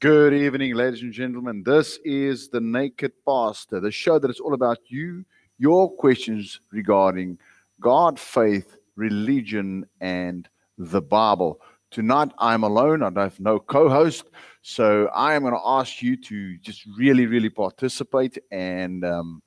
Good evening, ladies and gentlemen. This is the Naked Pastor, the show that is all about you, your questions regarding God, faith, religion, and the Bible. Tonight, I'm alone. I have no co host. So I am going to ask you to just really, really participate and um,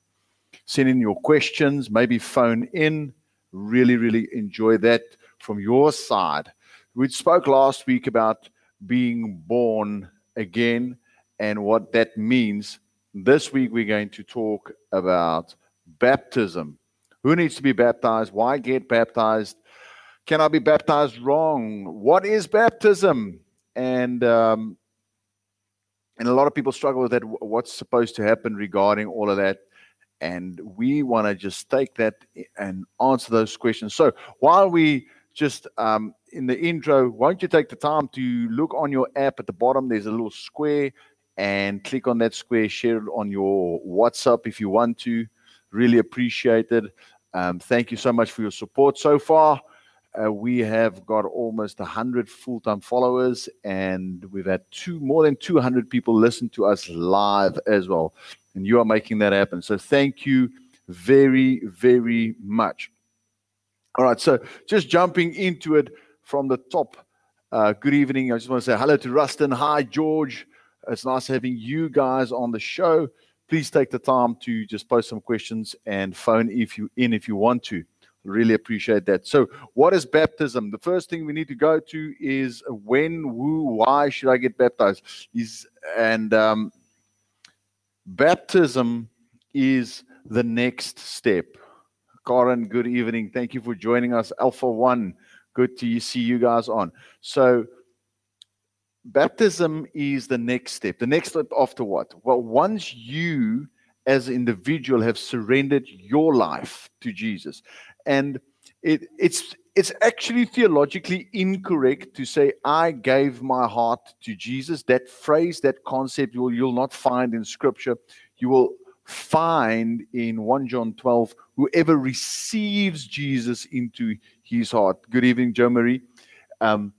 send in your questions, maybe phone in. Really, really enjoy that from your side. We spoke last week about being born again and what that means. This week, we're going to talk about baptism. Who needs to be baptized? Why get baptized? Can I be baptized wrong? What is baptism? And um, and a lot of people struggle with that. What's supposed to happen regarding all of that? And we want to just take that and answer those questions. So while we just um, in the intro, won't you take the time to look on your app at the bottom? There's a little square and click on that square, share it on your WhatsApp if you want to. Really appreciate it. Um, thank you so much for your support so far. Uh, we have got almost 100 full-time followers and we've had two more than 200 people listen to us live as well and you are making that happen so thank you very very much all right so just jumping into it from the top. Uh, good evening. I just want to say hello to Rustin. Hi, George. It's nice having you guys on the show. Please take the time to just post some questions and phone if you in if you want to. Really appreciate that. So, what is baptism? The first thing we need to go to is when, who, why should I get baptized? Is and um, baptism is the next step. Karen, good evening. Thank you for joining us. Alpha One, Good to see you guys on. So, baptism is the next step. The next step after what? Well, once you as an individual have surrendered your life to Jesus, and it, it's it's actually theologically incorrect to say I gave my heart to Jesus. That phrase, that concept, you'll you'll not find in Scripture. You will find in 1 John 12 whoever receives Jesus into his heart. Good evening, Joe Marie. Um,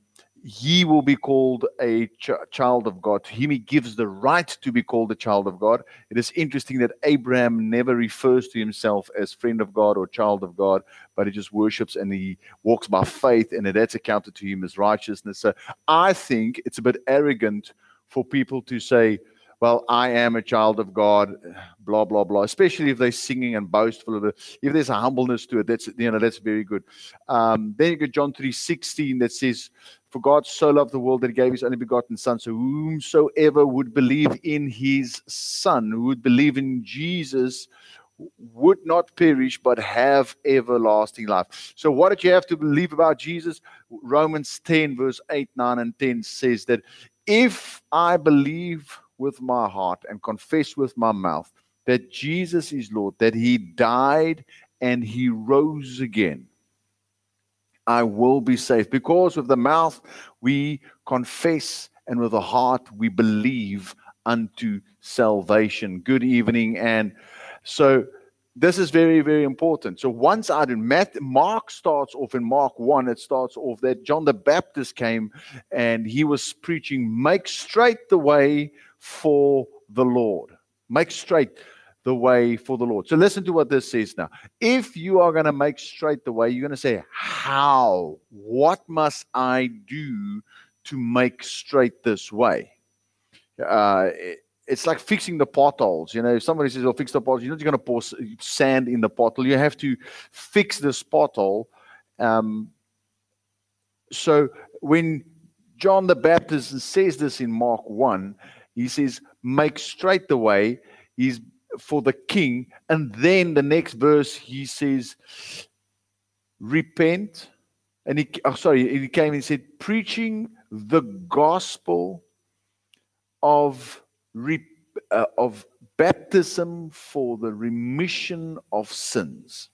he will be called a ch- child of God. To him, he gives the right to be called a child of God. It is interesting that Abraham never refers to himself as friend of God or child of God, but he just worships and he walks by faith, and that's accounted to him as righteousness. So I think it's a bit arrogant for people to say, well, I am a child of God, blah blah blah. Especially if they're singing and boastful of it. If there's a humbleness to it, that's you know that's very good. Um, then you get John three sixteen that says, "For God so loved the world that He gave His only begotten Son, so whomsoever would believe in His Son, who would believe in Jesus." Would not perish but have everlasting life. So, what did you have to believe about Jesus? Romans 10, verse 8, 9, and 10 says that if I believe with my heart and confess with my mouth that Jesus is Lord, that he died and he rose again, I will be saved. Because with the mouth we confess and with the heart we believe unto salvation. Good evening. And so this is very, very important. So once I did, Mark starts off in Mark 1, it starts off that John the Baptist came and he was preaching, make straight the way for the Lord. Make straight the way for the Lord. So listen to what this says now. If you are going to make straight the way, you're going to say, How? What must I do to make straight this way? Uh, it's like fixing the potholes. You know, if somebody says, "Oh, fix the potholes," you're not going to pour sand in the pothole. You have to fix this pothole. Um, so when John the Baptist says this in Mark one, he says, "Make straight the way." He's for the king, and then the next verse he says, "Repent." And he, oh, sorry, he came and said, "Preaching the gospel of." uh, of baptism for the remission of sins.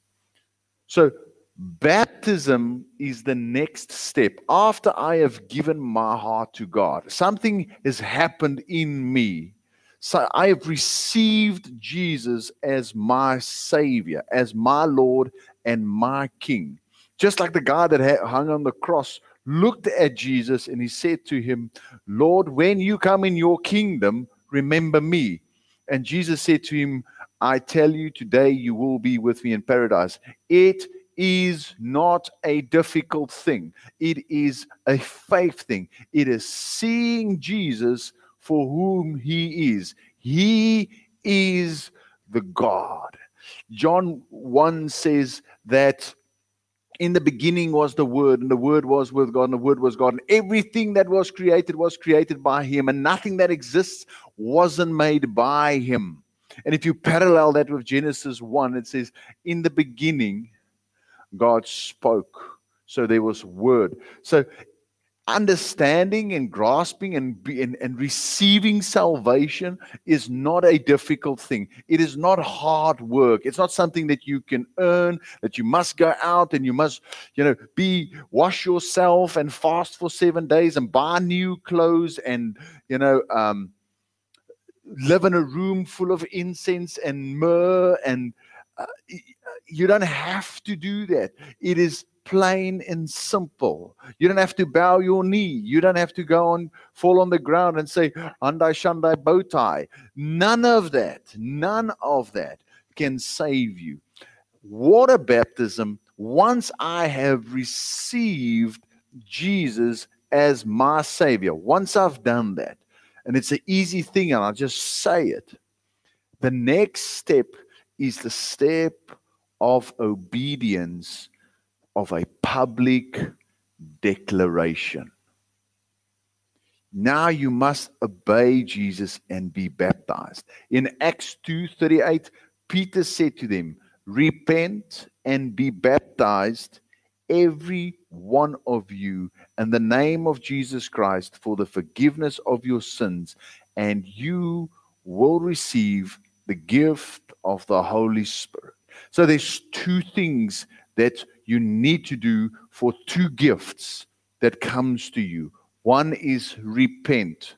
So, baptism is the next step. After I have given my heart to God, something has happened in me. So, I have received Jesus as my Savior, as my Lord and my King. Just like the guy that hung on the cross looked at Jesus and he said to him, Lord, when you come in your kingdom, remember me. And Jesus said to him, I tell you, today you will be with me in paradise. It is not a difficult thing, it is a faith thing. It is seeing Jesus for whom he is. He is the God. John 1 says that in the beginning was the Word, and the Word was with God, and the Word was God. And everything that was created was created by Him, and nothing that exists wasn't made by Him. And if you parallel that with Genesis 1, it says, In the beginning, God spoke. So there was Word. So understanding and grasping and, and, and receiving salvation is not a difficult thing. It is not hard work. It's not something that you can earn, that you must go out and you must, you know, be wash yourself and fast for seven days and buy new clothes and, you know, um, live in a room full of incense and myrrh and uh, you don't have to do that. It is plain and simple. You don't have to bow your knee. You don't have to go and fall on the ground and say, Andai Shandai bow tie. None of that, none of that can save you. Water baptism, once I have received Jesus as my Savior, once I've done that, and it's an easy thing, and I'll just say it. The next step is the step of obedience of a public declaration. Now you must obey Jesus and be baptized. In Acts 2:38, Peter said to them, "Repent and be baptized every one of you in the name of Jesus Christ for the forgiveness of your sins, and you will receive the gift of the Holy Spirit." So there's two things that you need to do for two gifts that comes to you. One is repent.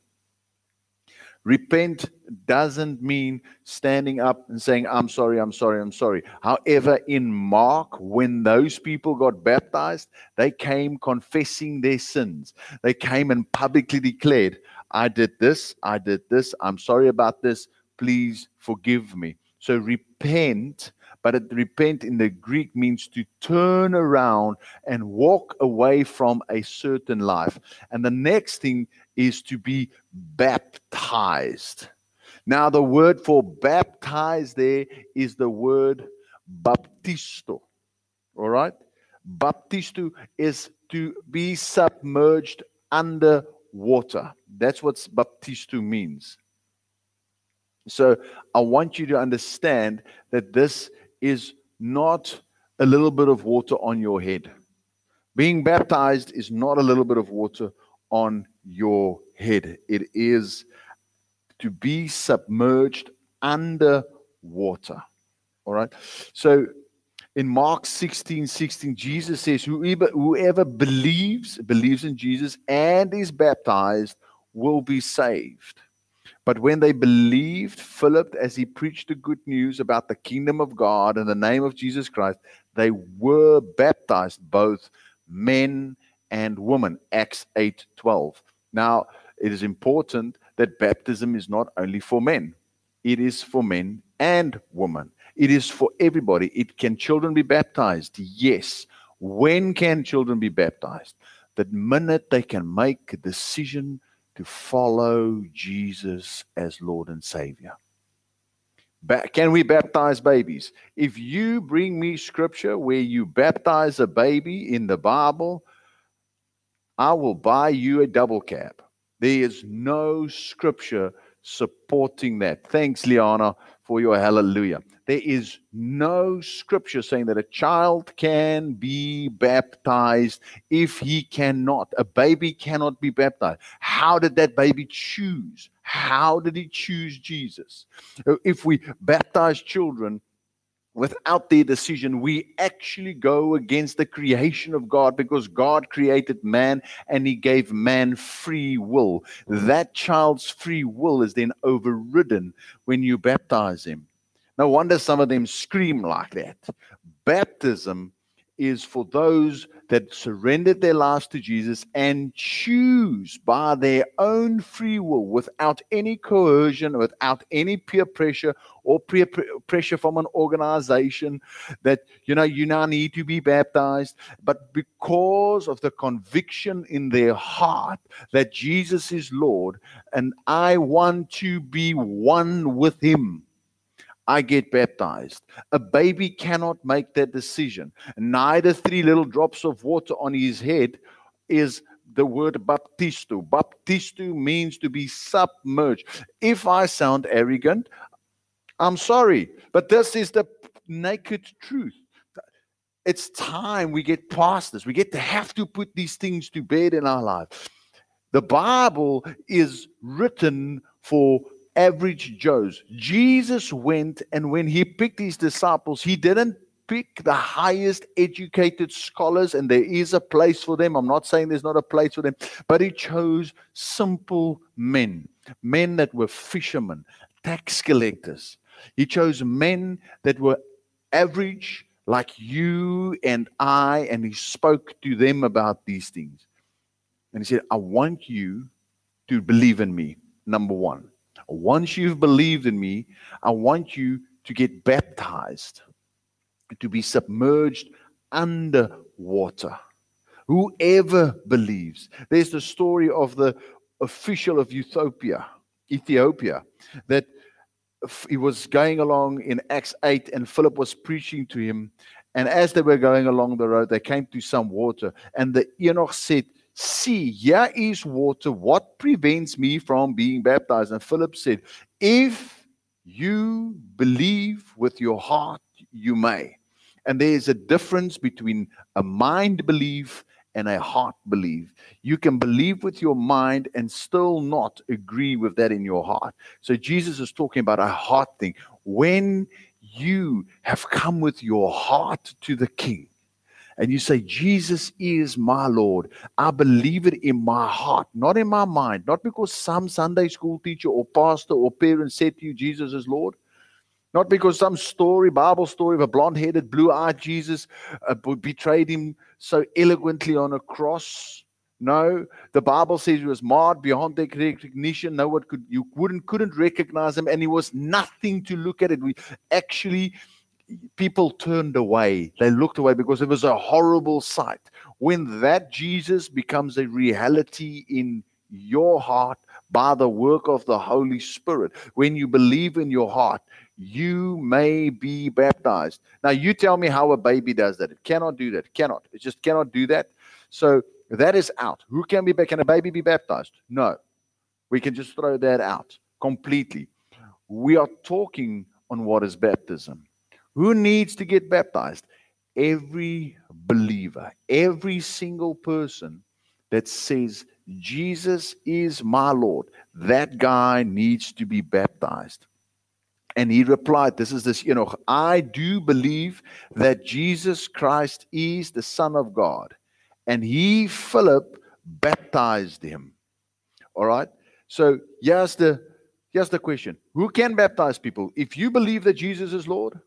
Repent doesn't mean standing up and saying, I'm sorry, I'm sorry, I'm sorry. However, in Mark, when those people got baptized, they came confessing their sins. They came and publicly declared, I did this, I did this, I'm sorry about this, please forgive me. So repent but it, repent in the Greek means to turn around and walk away from a certain life. And the next thing is to be baptized. Now, the word for baptized there is the word baptisto. All right? Baptisto is to be submerged under water. That's what baptisto means. So I want you to understand that this is not a little bit of water on your head. Being baptized is not a little bit of water on your head. It is to be submerged under water. All right. So in Mark 16 16, Jesus says, Whoever, whoever believes, believes in Jesus and is baptized will be saved. But when they believed Philip as he preached the good news about the kingdom of God in the name of Jesus Christ, they were baptized, both men and women. Acts 8 12. Now, it is important that baptism is not only for men, it is for men and women. It is for everybody. It can children be baptized? Yes. When can children be baptized? The minute they can make a decision to follow Jesus as Lord and Savior. Can we baptize babies? If you bring me scripture where you baptize a baby in the Bible, I will buy you a double cap. There is no scripture supporting that. Thanks, Liana, for your hallelujah. There is no scripture saying that a child can be baptized if he cannot. A baby cannot be baptized. How did that baby choose? How did he choose Jesus? If we baptize children, without their decision, we actually go against the creation of God because God created man and he gave man free will. Mm. That child's free will is then overridden when you baptize him. No wonder some of them scream like that. Baptism is for those that surrendered their lives to Jesus and choose by their own free will, without any coercion, without any peer pressure or peer pressure from an organization, that you know you now need to be baptized, but because of the conviction in their heart that Jesus is Lord and I want to be one with Him I get baptized. A baby cannot make that decision. Neither three little drops of water on his head is the word baptisto. Baptisto means to be submerged. If I sound arrogant, I'm sorry, but this is the naked truth. It's time we get past this. We get to have to put these things to bed in our life. The Bible is written for average Joes. Jesus went, and when he picked his disciples, he didn't pick the highest educated scholars, and there is a place for them. I'm not saying there's not a place for them, but he chose simple men, men that were fishermen, tax collectors. He chose men that were average, like you and I, and he spoke to them about these things. And he said, I want you to believe in me, number one. Once you've believed in me, I want you to get baptized, to be submerged under water. Whoever believes. There's the story of the official of Ethiopia, Ethiopia, that he was going along in Acts 8 and Philip was preaching to him. And as they were going along the road, they came to some water. And the eunuch said, See, here is water. What prevents me from being baptized? And Philip said, If you believe with your heart, you may. And there's a difference between a mind belief and a heart belief. You can believe with your mind and still not agree with that in your heart. So Jesus is talking about a heart thing. When you have come with your heart to the king, and you say, Jesus is my Lord, I believe it in my heart, not in my mind, not because some Sunday school teacher or pastor or parent said to you, Jesus is Lord. Not because some story, Bible story of a blonde headed, blue eyed Jesus uh, betrayed him so eloquently on a cross. No, the Bible says he was marred beyond their recognition. No one could, you wouldn't, couldn't recognize him, and he was nothing to look at it. We actually people turned away. They looked away because it was a horrible sight. When that Jesus becomes a reality in your heart by the work of the Holy Spirit, when you believe in your heart, you may be baptized. Now, you tell me how a baby does that. It cannot do that. It cannot. It just cannot do that. So that is out. Who can be? Can a baby be baptized? No. We can just throw that out completely. We are talking on what is baptism. Who needs to get baptized? Every believer, every single person that says, Jesus is my Lord, that guy needs to be baptized. And he replied, This is this, you know, I do believe that Jesus Christ is the Son of God. And he, Philip, baptized him. All right. So here's the here's the question. Who can baptize people? If you believe that Jesus is Lord,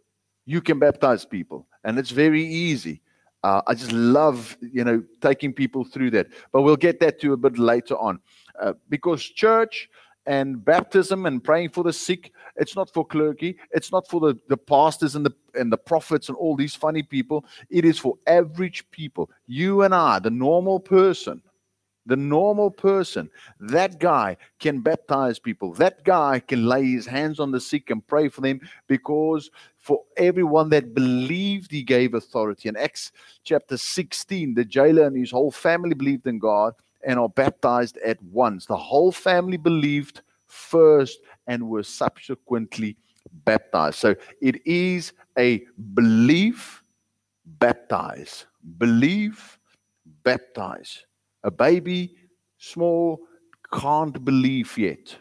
you can baptize people, and it's very easy. Uh, I just love, you know, taking people through that. But we'll get that to a bit later on, uh, because church and baptism and praying for the sick, it's not for clergy, it's not for the, the pastors and the and the prophets and all these funny people. It is for average people. You and I, the normal person the normal person, that guy can baptize people. That guy can lay his hands on the sick and pray for them because for everyone that believed, he gave authority. In Acts chapter 16, the jailer and his whole family believed in God and are baptized at once. The whole family believed first and were subsequently baptized. So it is a belief, baptize. Believe, baptize. A baby, small, can't believe yet.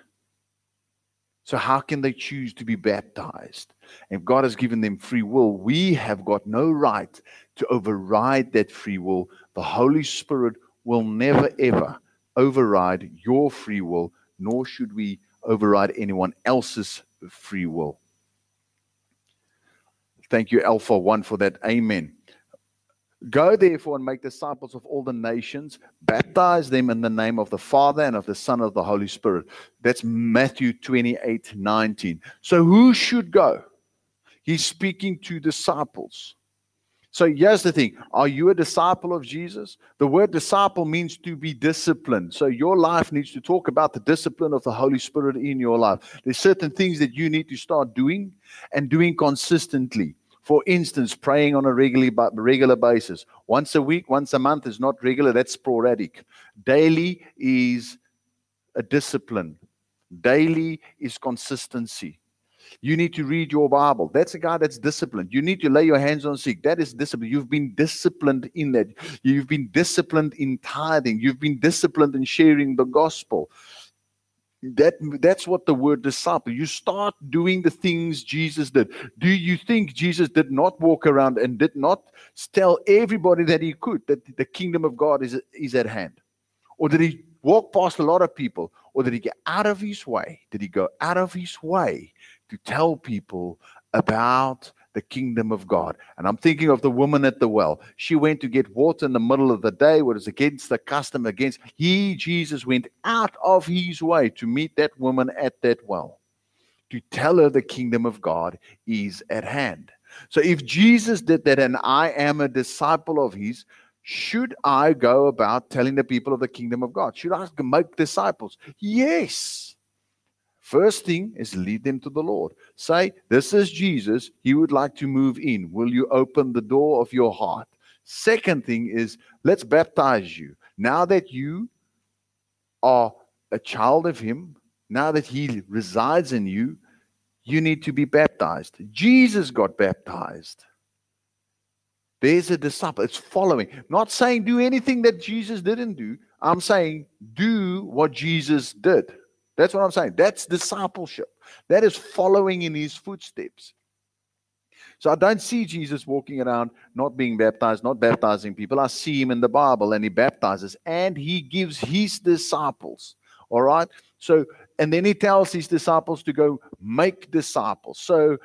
So, how can they choose to be baptized? If God has given them free will, we have got no right to override that free will. The Holy Spirit will never, ever override your free will, nor should we override anyone else's free will. Thank you, Alpha One, for that. Amen. Go therefore and make disciples of all the nations, baptize them in the name of the Father and of the Son and of the Holy Spirit. That's Matthew 28 19. So who should go? He's speaking to disciples. So here's the thing Are you a disciple of Jesus? The word disciple means to be disciplined. So your life needs to talk about the discipline of the Holy Spirit in your life. There's certain things that you need to start doing and doing consistently. For instance, praying on a regular, regular basis. Once a week, once a month is not regular, that's sporadic. Daily is a discipline, daily is consistency. You need to read your Bible. That's a guy that's disciplined. You need to lay your hands on sick. That is discipline. You've been disciplined in that. You've been disciplined in tithing. You've been disciplined in sharing the gospel. That that's what the word disciple. You start doing the things Jesus did. Do you think Jesus did not walk around and did not tell everybody that he could that the kingdom of God is is at hand? Or did he walk past a lot of people? Or did he get out of his way? Did he go out of his way to tell people about the kingdom of God. And I'm thinking of the woman at the well. She went to get water in the middle of the day, what is against the custom, against he, Jesus, went out of his way to meet that woman at that well, to tell her the kingdom of God is at hand. So if Jesus did that and I am a disciple of his, should I go about telling the people of the kingdom of God? Should I make disciples? Yes. First thing is lead them to the Lord. Say, This is Jesus. He would like to move in. Will you open the door of your heart? Second thing is, let's baptize you. Now that you are a child of Him, now that He resides in you, you need to be baptized. Jesus got baptized. There's a disciple. It's following. Not saying do anything that Jesus didn't do. I'm saying do what Jesus did. That's what I'm saying. That's discipleship. That is following in his footsteps. So I don't see Jesus walking around not being baptized, not baptizing people. I see him in the Bible and he baptizes and he gives his disciples. All right. So, and then he tells his disciples to go make disciples. So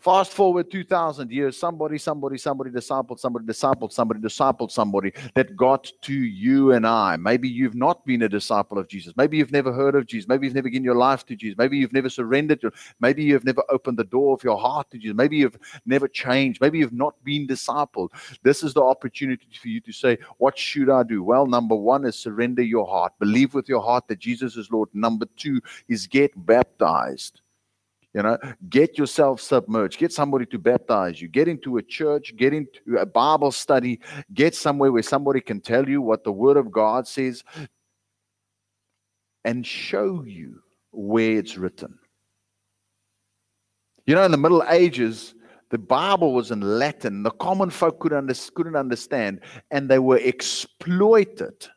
Fast forward 2,000 years, somebody, somebody, somebody discipled somebody, discipled somebody, discipled somebody that got to you and I. Maybe you've not been a disciple of Jesus. Maybe you've never heard of Jesus. Maybe you've never given your life to Jesus. Maybe you've never surrendered. Maybe you've never opened the door of your heart to Jesus. Maybe you've never changed. Maybe you've not been discipled. This is the opportunity for you to say, What should I do? Well, number one is surrender your heart. Believe with your heart that Jesus is Lord. Number two is get baptized. You know, get yourself submerged. Get somebody to baptize you. Get into a church. Get into a Bible study. Get somewhere where somebody can tell you what the Word of God says and show you where it's written. You know, in the Middle Ages, the Bible was in Latin. The common folk could under, couldn't understand, and they were exploited.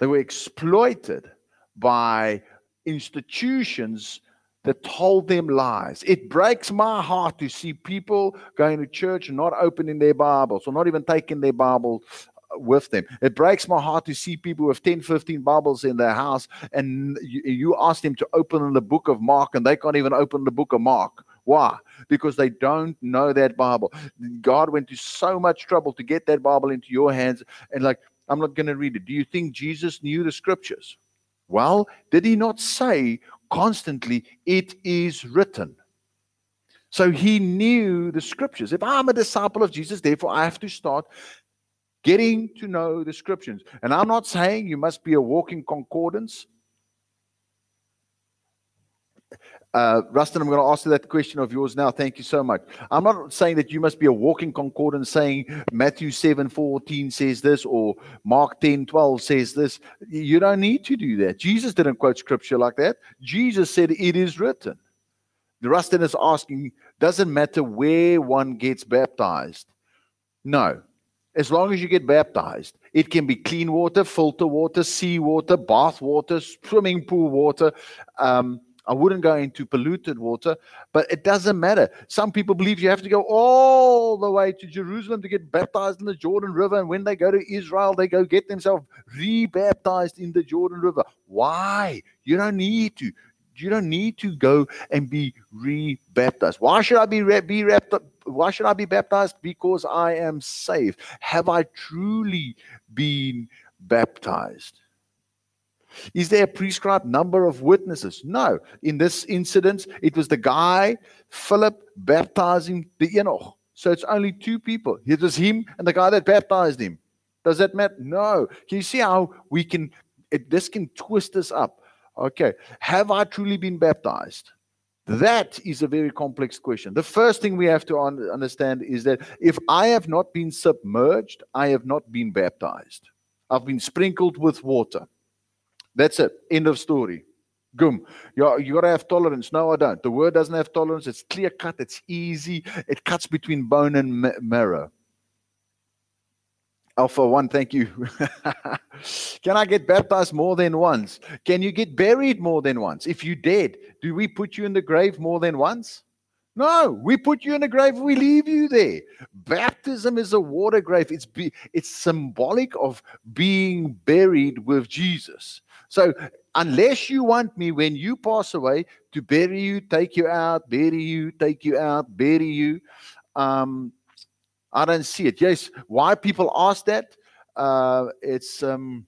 They were exploited by institutions that told them lies. It breaks my heart to see people going to church and not opening their Bibles or not even taking their Bible uh, with them. It breaks my heart to see people with 10, 15 Bibles in their house and you, you ask them to open the book of Mark and they can't even open the book of Mark. Why? Because they don't know that Bible. God went to so much trouble to get that Bible into your hands and like, I'm not going to read it. Do you think Jesus knew the scriptures? Well, did he not say constantly, It is written. So he knew the scriptures. If I'm a disciple of Jesus, therefore I have to start getting to know the scriptures. And I'm not saying you must be a walking concordance. Uh, Rustin, I'm going to ask you that question of yours now. Thank you so much. I'm not saying that you must be a walking concordance saying Matthew 7 14 says this or Mark 10 12 says this. You don't need to do that. Jesus didn't quote scripture like that. Jesus said, It is written. The Rustin is asking, doesn't matter where one gets baptized. No. As long as you get baptized, it can be clean water, filter water, sea water, bath water, swimming pool water. Um, I wouldn't go into polluted water, but it doesn't matter. Some people believe you have to go all the way to Jerusalem to get baptized in the Jordan River. And when they go to Israel, they go get themselves rebaptized in the Jordan River. Why? You don't need to. You don't need to go and be rebaptized. Why should I be re- be why should I be baptized? Because I am saved. Have I truly been baptized? Is there a prescribed number of witnesses? No. In this incident, it was the guy, Philip, baptizing the eunuch. So it's only two people. It was him and the guy that baptized him. Does that matter? No. Can you see how we can, it, this can twist us up? Okay. Have I truly been baptized? That is a very complex question. The first thing we have to un- understand is that if I have not been submerged, I have not been baptized. I've been sprinkled with water. That's it. End of story. Gum. You, you got to have tolerance. No, I don't. The word doesn't have tolerance. It's clear cut. It's easy. It cuts between bone and marrow. Alpha 1, thank you. Can I get baptized more than once? Can you get buried more than once? If you dead, do we put you in the grave more than once? No, we put you in a grave, we leave you there. Baptism is a water grave. It's be, it's symbolic of being buried with Jesus. So unless you want me when you pass away to bury you, take you out, bury you, take you out, bury you, um, I don't see it. Yes, why people ask that? Uh, it's um,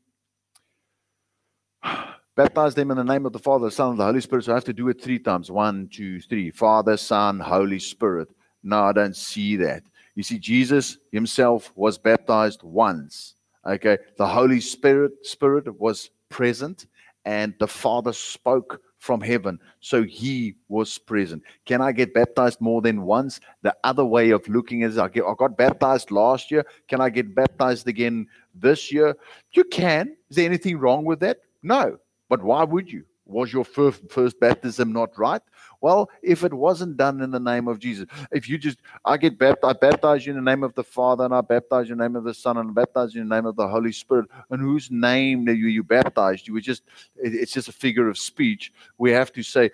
baptize them in the name of the Father, the Son, and the Holy Spirit. So I have to do it three times. One, two, three. Father, Son, Holy Spirit. No, I don't see that. You see, Jesus himself was baptized once. Okay, the Holy Spirit Spirit was present, and the Father spoke from heaven. So he was present. Can I get baptized more than once? The other way of looking is I, get, I got baptized last year. Can I get baptized again this year? You can. Is there anything wrong with that? No. But why would you? Was your first, first baptism not right? Well, if it wasn't done in the name of Jesus, if you just, I get baptized, I baptize you in the name of the Father, and I baptize you in the name of the Son, and I baptize you in the name of the Holy Spirit, and whose name that you, you baptized, you were just, it, it's just a figure of speech. We have to say,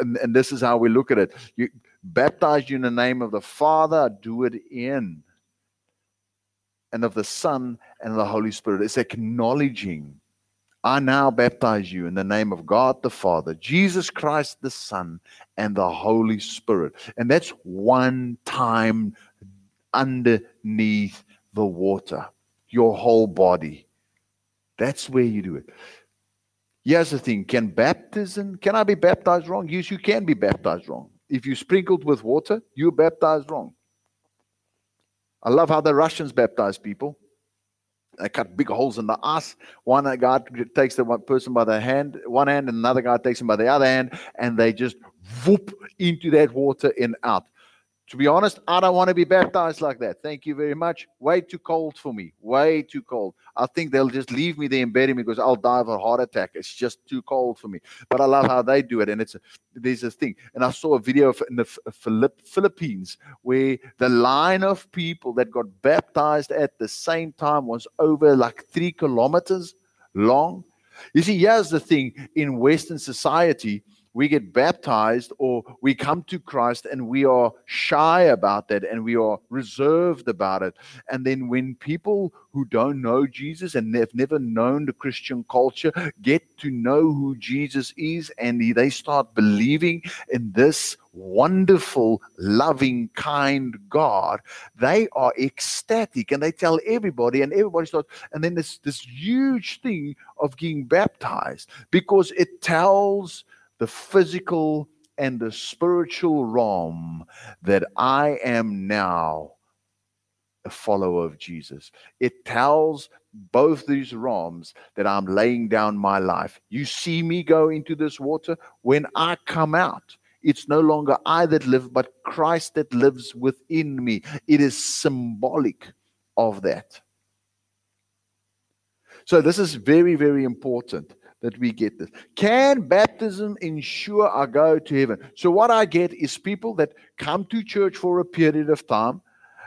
and, and this is how we look at it. You baptize you in the name of the Father, do it in, and of the Son and the Holy Spirit. It's acknowledging I now baptize you in the name of God the Father, Jesus Christ the Son, and the Holy Spirit. And that's one time underneath the water, your whole body. That's where you do it. Here's the thing can baptism, can I be baptized wrong? Yes, you can be baptized wrong. If you sprinkled with water, you're baptized wrong. I love how the Russians baptize people. They cut big holes in the ice. One guy takes the one person by the hand, one hand, and another guy takes him by the other hand, and they just whoop into that water and out. To be honest, I don't want to be baptized like that. Thank you very much. Way too cold for me. Way too cold. I think they'll just leave me there and bury me because I'll die of a heart attack. It's just too cold for me. But I love how they do it, and it's a, there's a thing. And I saw a video in the Philippines where the line of people that got baptized at the same time was over like three kilometers long. You see, here's the thing: in Western society we get baptized or we come to Christ and we are shy about that and we are reserved about it. And then when people who don't know Jesus and have never known the Christian culture get to know who Jesus is and they start believing in this wonderful, loving, kind God, they are ecstatic and they tell everybody, and everybody starts. And then this this huge thing of getting baptized because it tells the physical and the spiritual realm that I am now a follower of Jesus. It tells both these realms that I'm laying down my life. You see me go into this water. When I come out, it's no longer I that live, but Christ that lives within me. It is symbolic of that. So, this is very, very important that we get this. Can baptism ensure I go to heaven? So, what I get is people that come to church for a period of time.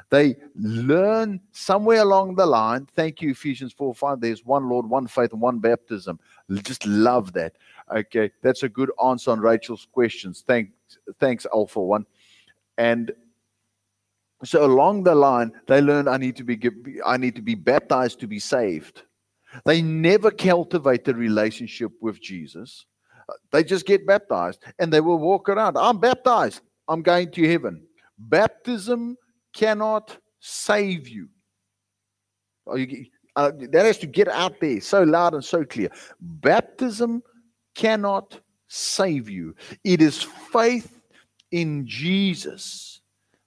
They learn somewhere along the line. Thank you, Ephesians 4 5. There's one Lord, one faith, and one baptism. Just love that. Okay, that's a good answer on Rachel's questions. Thanks, thanks, Alpha One. And so along the line, they learn I need to be I need to be baptized to be saved. They never cultivate a relationship with Jesus. They just get baptized and they will walk around. I'm baptized. I'm going to heaven. Baptism cannot save you. uh, that has to get out there so loud and so clear. Baptism cannot save you. It is faith in Jesus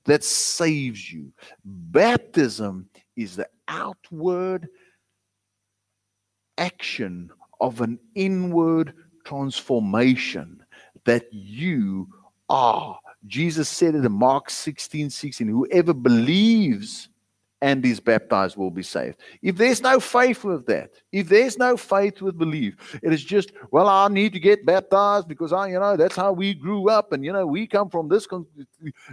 that saves you. Baptism is the outward action of an inward transformation that you are. Jesus said it in Mark 16 16, whoever believes and is baptized will be saved. If there's no faith with that, if there's no faith with belief, it is just, well, I need to get baptized because I, you know, that's how we grew up, and you know, we come from this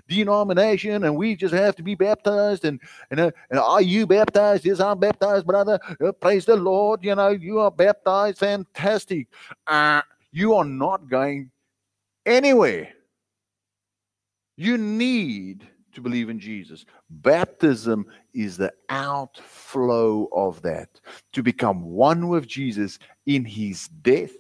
denomination, and we just have to be baptized. And and, uh, and are you baptized? Yes, I'm baptized, brother. Uh, praise the Lord. You know, you are baptized. Fantastic. Uh, you are not going anywhere. You need to believe in Jesus. Baptism is the outflow of that, to become one with Jesus in his death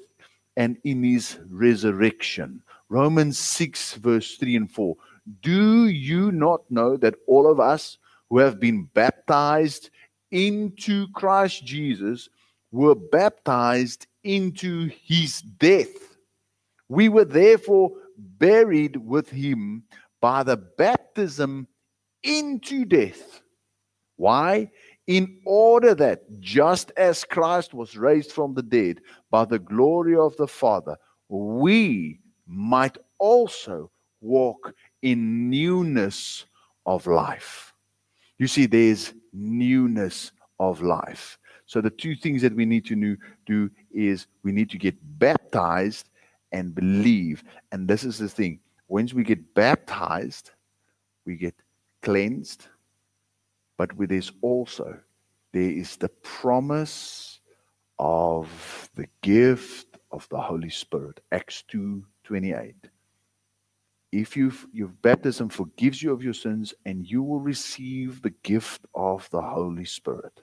and in his resurrection. Romans 6, verse 3 and 4. Do you not know that all of us who have been baptized into Christ Jesus were baptized into his death? We were therefore buried with him by the baptism into death. Why? In order that just as Christ was raised from the dead by the glory of the Father, we might also walk in newness of life. You see, there's newness of life. So, the two things that we need to do is we need to get baptized and believe. And this is the thing once we get baptized, we get cleansed, but with this also, there is the promise of the gift of the Holy Spirit. Acts 2 28. If you've, your baptism forgives you of your sins, and you will receive the gift of the Holy Spirit.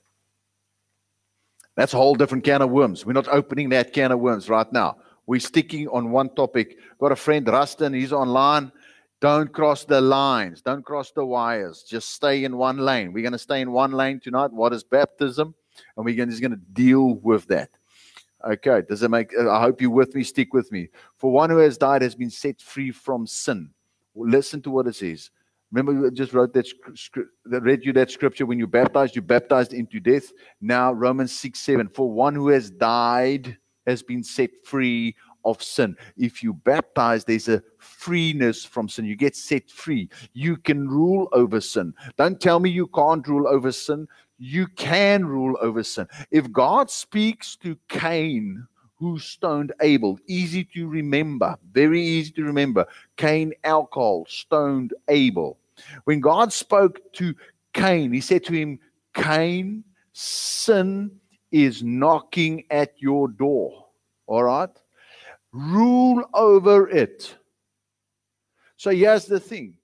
That's a whole different can of worms. We're not opening that can of worms right now. We're sticking on one topic. Got a friend, Rustin, he's online. Don't cross the lines. Don't cross the wires. Just stay in one lane. We're going to stay in one lane tonight. What is baptism? And we're just going to deal with that. Okay. Does it make? I hope you're with me. Stick with me. For one who has died has been set free from sin. Listen to what it says. Remember, we just wrote that, that read you that scripture when you baptized, you baptized into death. Now, Romans 6 7. For one who has died has been set free of sin. If you baptize, there's a freeness from sin. You get set free. You can rule over sin. Don't tell me you can't rule over sin. You can rule over sin. If God speaks to Cain, who stoned Abel, easy to remember, very easy to remember. Cain, alcohol, stoned Abel. When God spoke to Cain, he said to him, Cain, sin is knocking at your door. All right? Rule over it. So here's the thing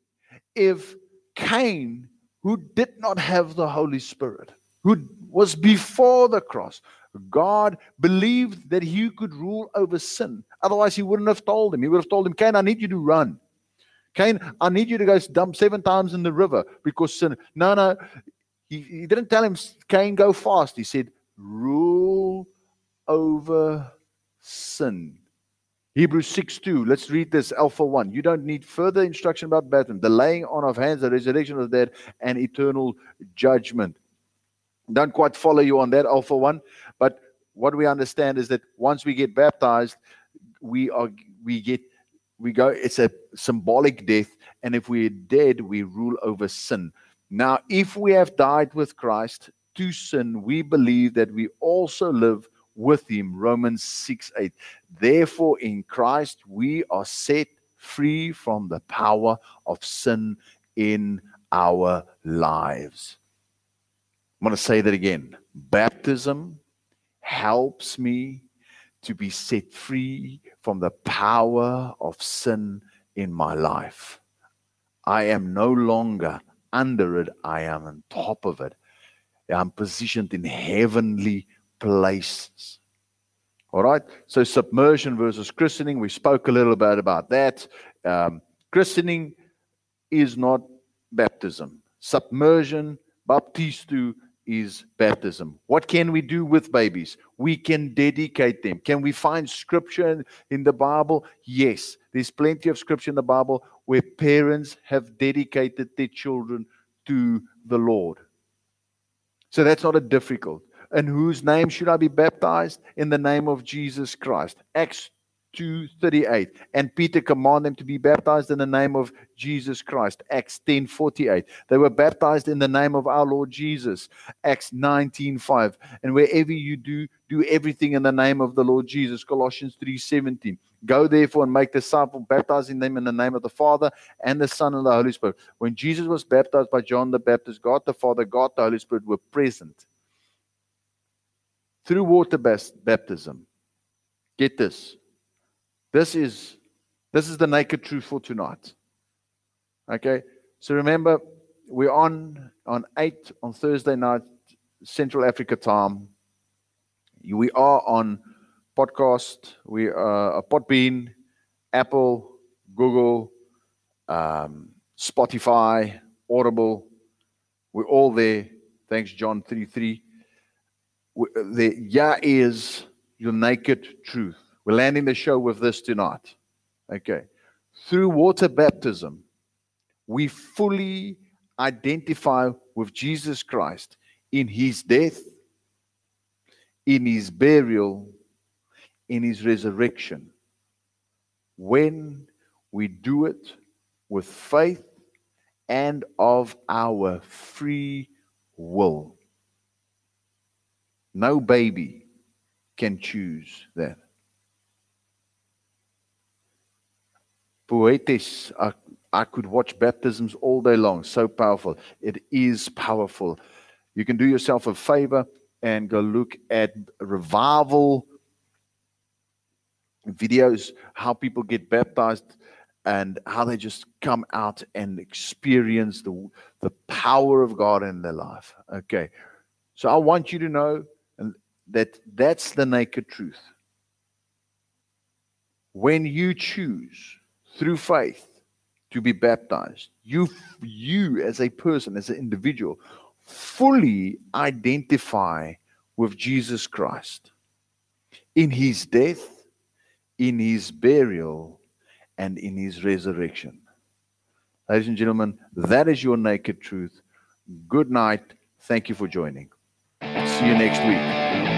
if Cain, who did not have the Holy Spirit, who was before the cross, God believed that he could rule over sin. Otherwise, he wouldn't have told him. He would have told him, Cain, I need you to run. Cain, I need you to go dump seven times in the river because sin. No, no. He, he didn't tell him, Cain, go fast. He said, rule over sin. Hebrews 6 2. Let's read this Alpha 1. You don't need further instruction about baptism, the laying on of hands, the resurrection of the dead, and eternal judgment. Don't quite follow you on that Alpha 1, but what we understand is that once we get baptized, we are we get we go it's a symbolic death and if we're dead we rule over sin now if we have died with christ to sin, we believe that we also live with him. Romans 6 8. Therefore, in Christ, we are set free from the power of sin in our lives. I'm going to say that again. Baptism helps me to be set free from the power of sin in my life. I am no longer under it, I am on top of it. I'm positioned in heavenly places. All right. So submersion versus christening. We spoke a little bit about that. Um, christening is not baptism. submersion, baptistu is baptism. What can we do with babies? We can dedicate them. Can we find scripture in the Bible? Yes. There's plenty of scripture in the Bible where parents have dedicated their children to the Lord. So that's not a difficult. In whose name should I be baptized? In the name of Jesus Christ. Acts 2:38 and Peter commanded them to be baptized in the name of Jesus Christ. Acts 10:48 they were baptized in the name of our Lord Jesus. Acts 19:5 and wherever you do do everything in the name of the Lord Jesus. Colossians 3:17 go therefore and make disciples baptizing them in the name of the Father and the Son and the Holy Spirit. When Jesus was baptized by John the Baptist God the Father God the Holy Spirit were present through water baptism get this this is this is the naked truth for tonight. Okay, so remember we're on on eight on Thursday night Central Africa time. We are on podcast. We are a Podbean, Apple, Google, um, Spotify, Audible. We're all there. Thanks, John 3 3. The yeah is your naked truth. We're landing the show with this tonight. Okay. Through water baptism, we fully identify with Jesus Christ in his death, in his burial, in his resurrection. When we do it with faith and of our free will. No baby can choose that. Poetes, I, I could watch baptisms all day long. So powerful. It is powerful. You can do yourself a favor and go look at revival videos, how people get baptized and how they just come out and experience the, the power of God in their life. Okay. So I want you to know that that's the naked truth. When you choose through faith to be baptized, you, you as a person, as an individual, fully identify with Jesus Christ in his death, in his burial, and in his resurrection. Ladies and gentlemen, that is your naked truth. Good night. Thank you for joining. See you next week.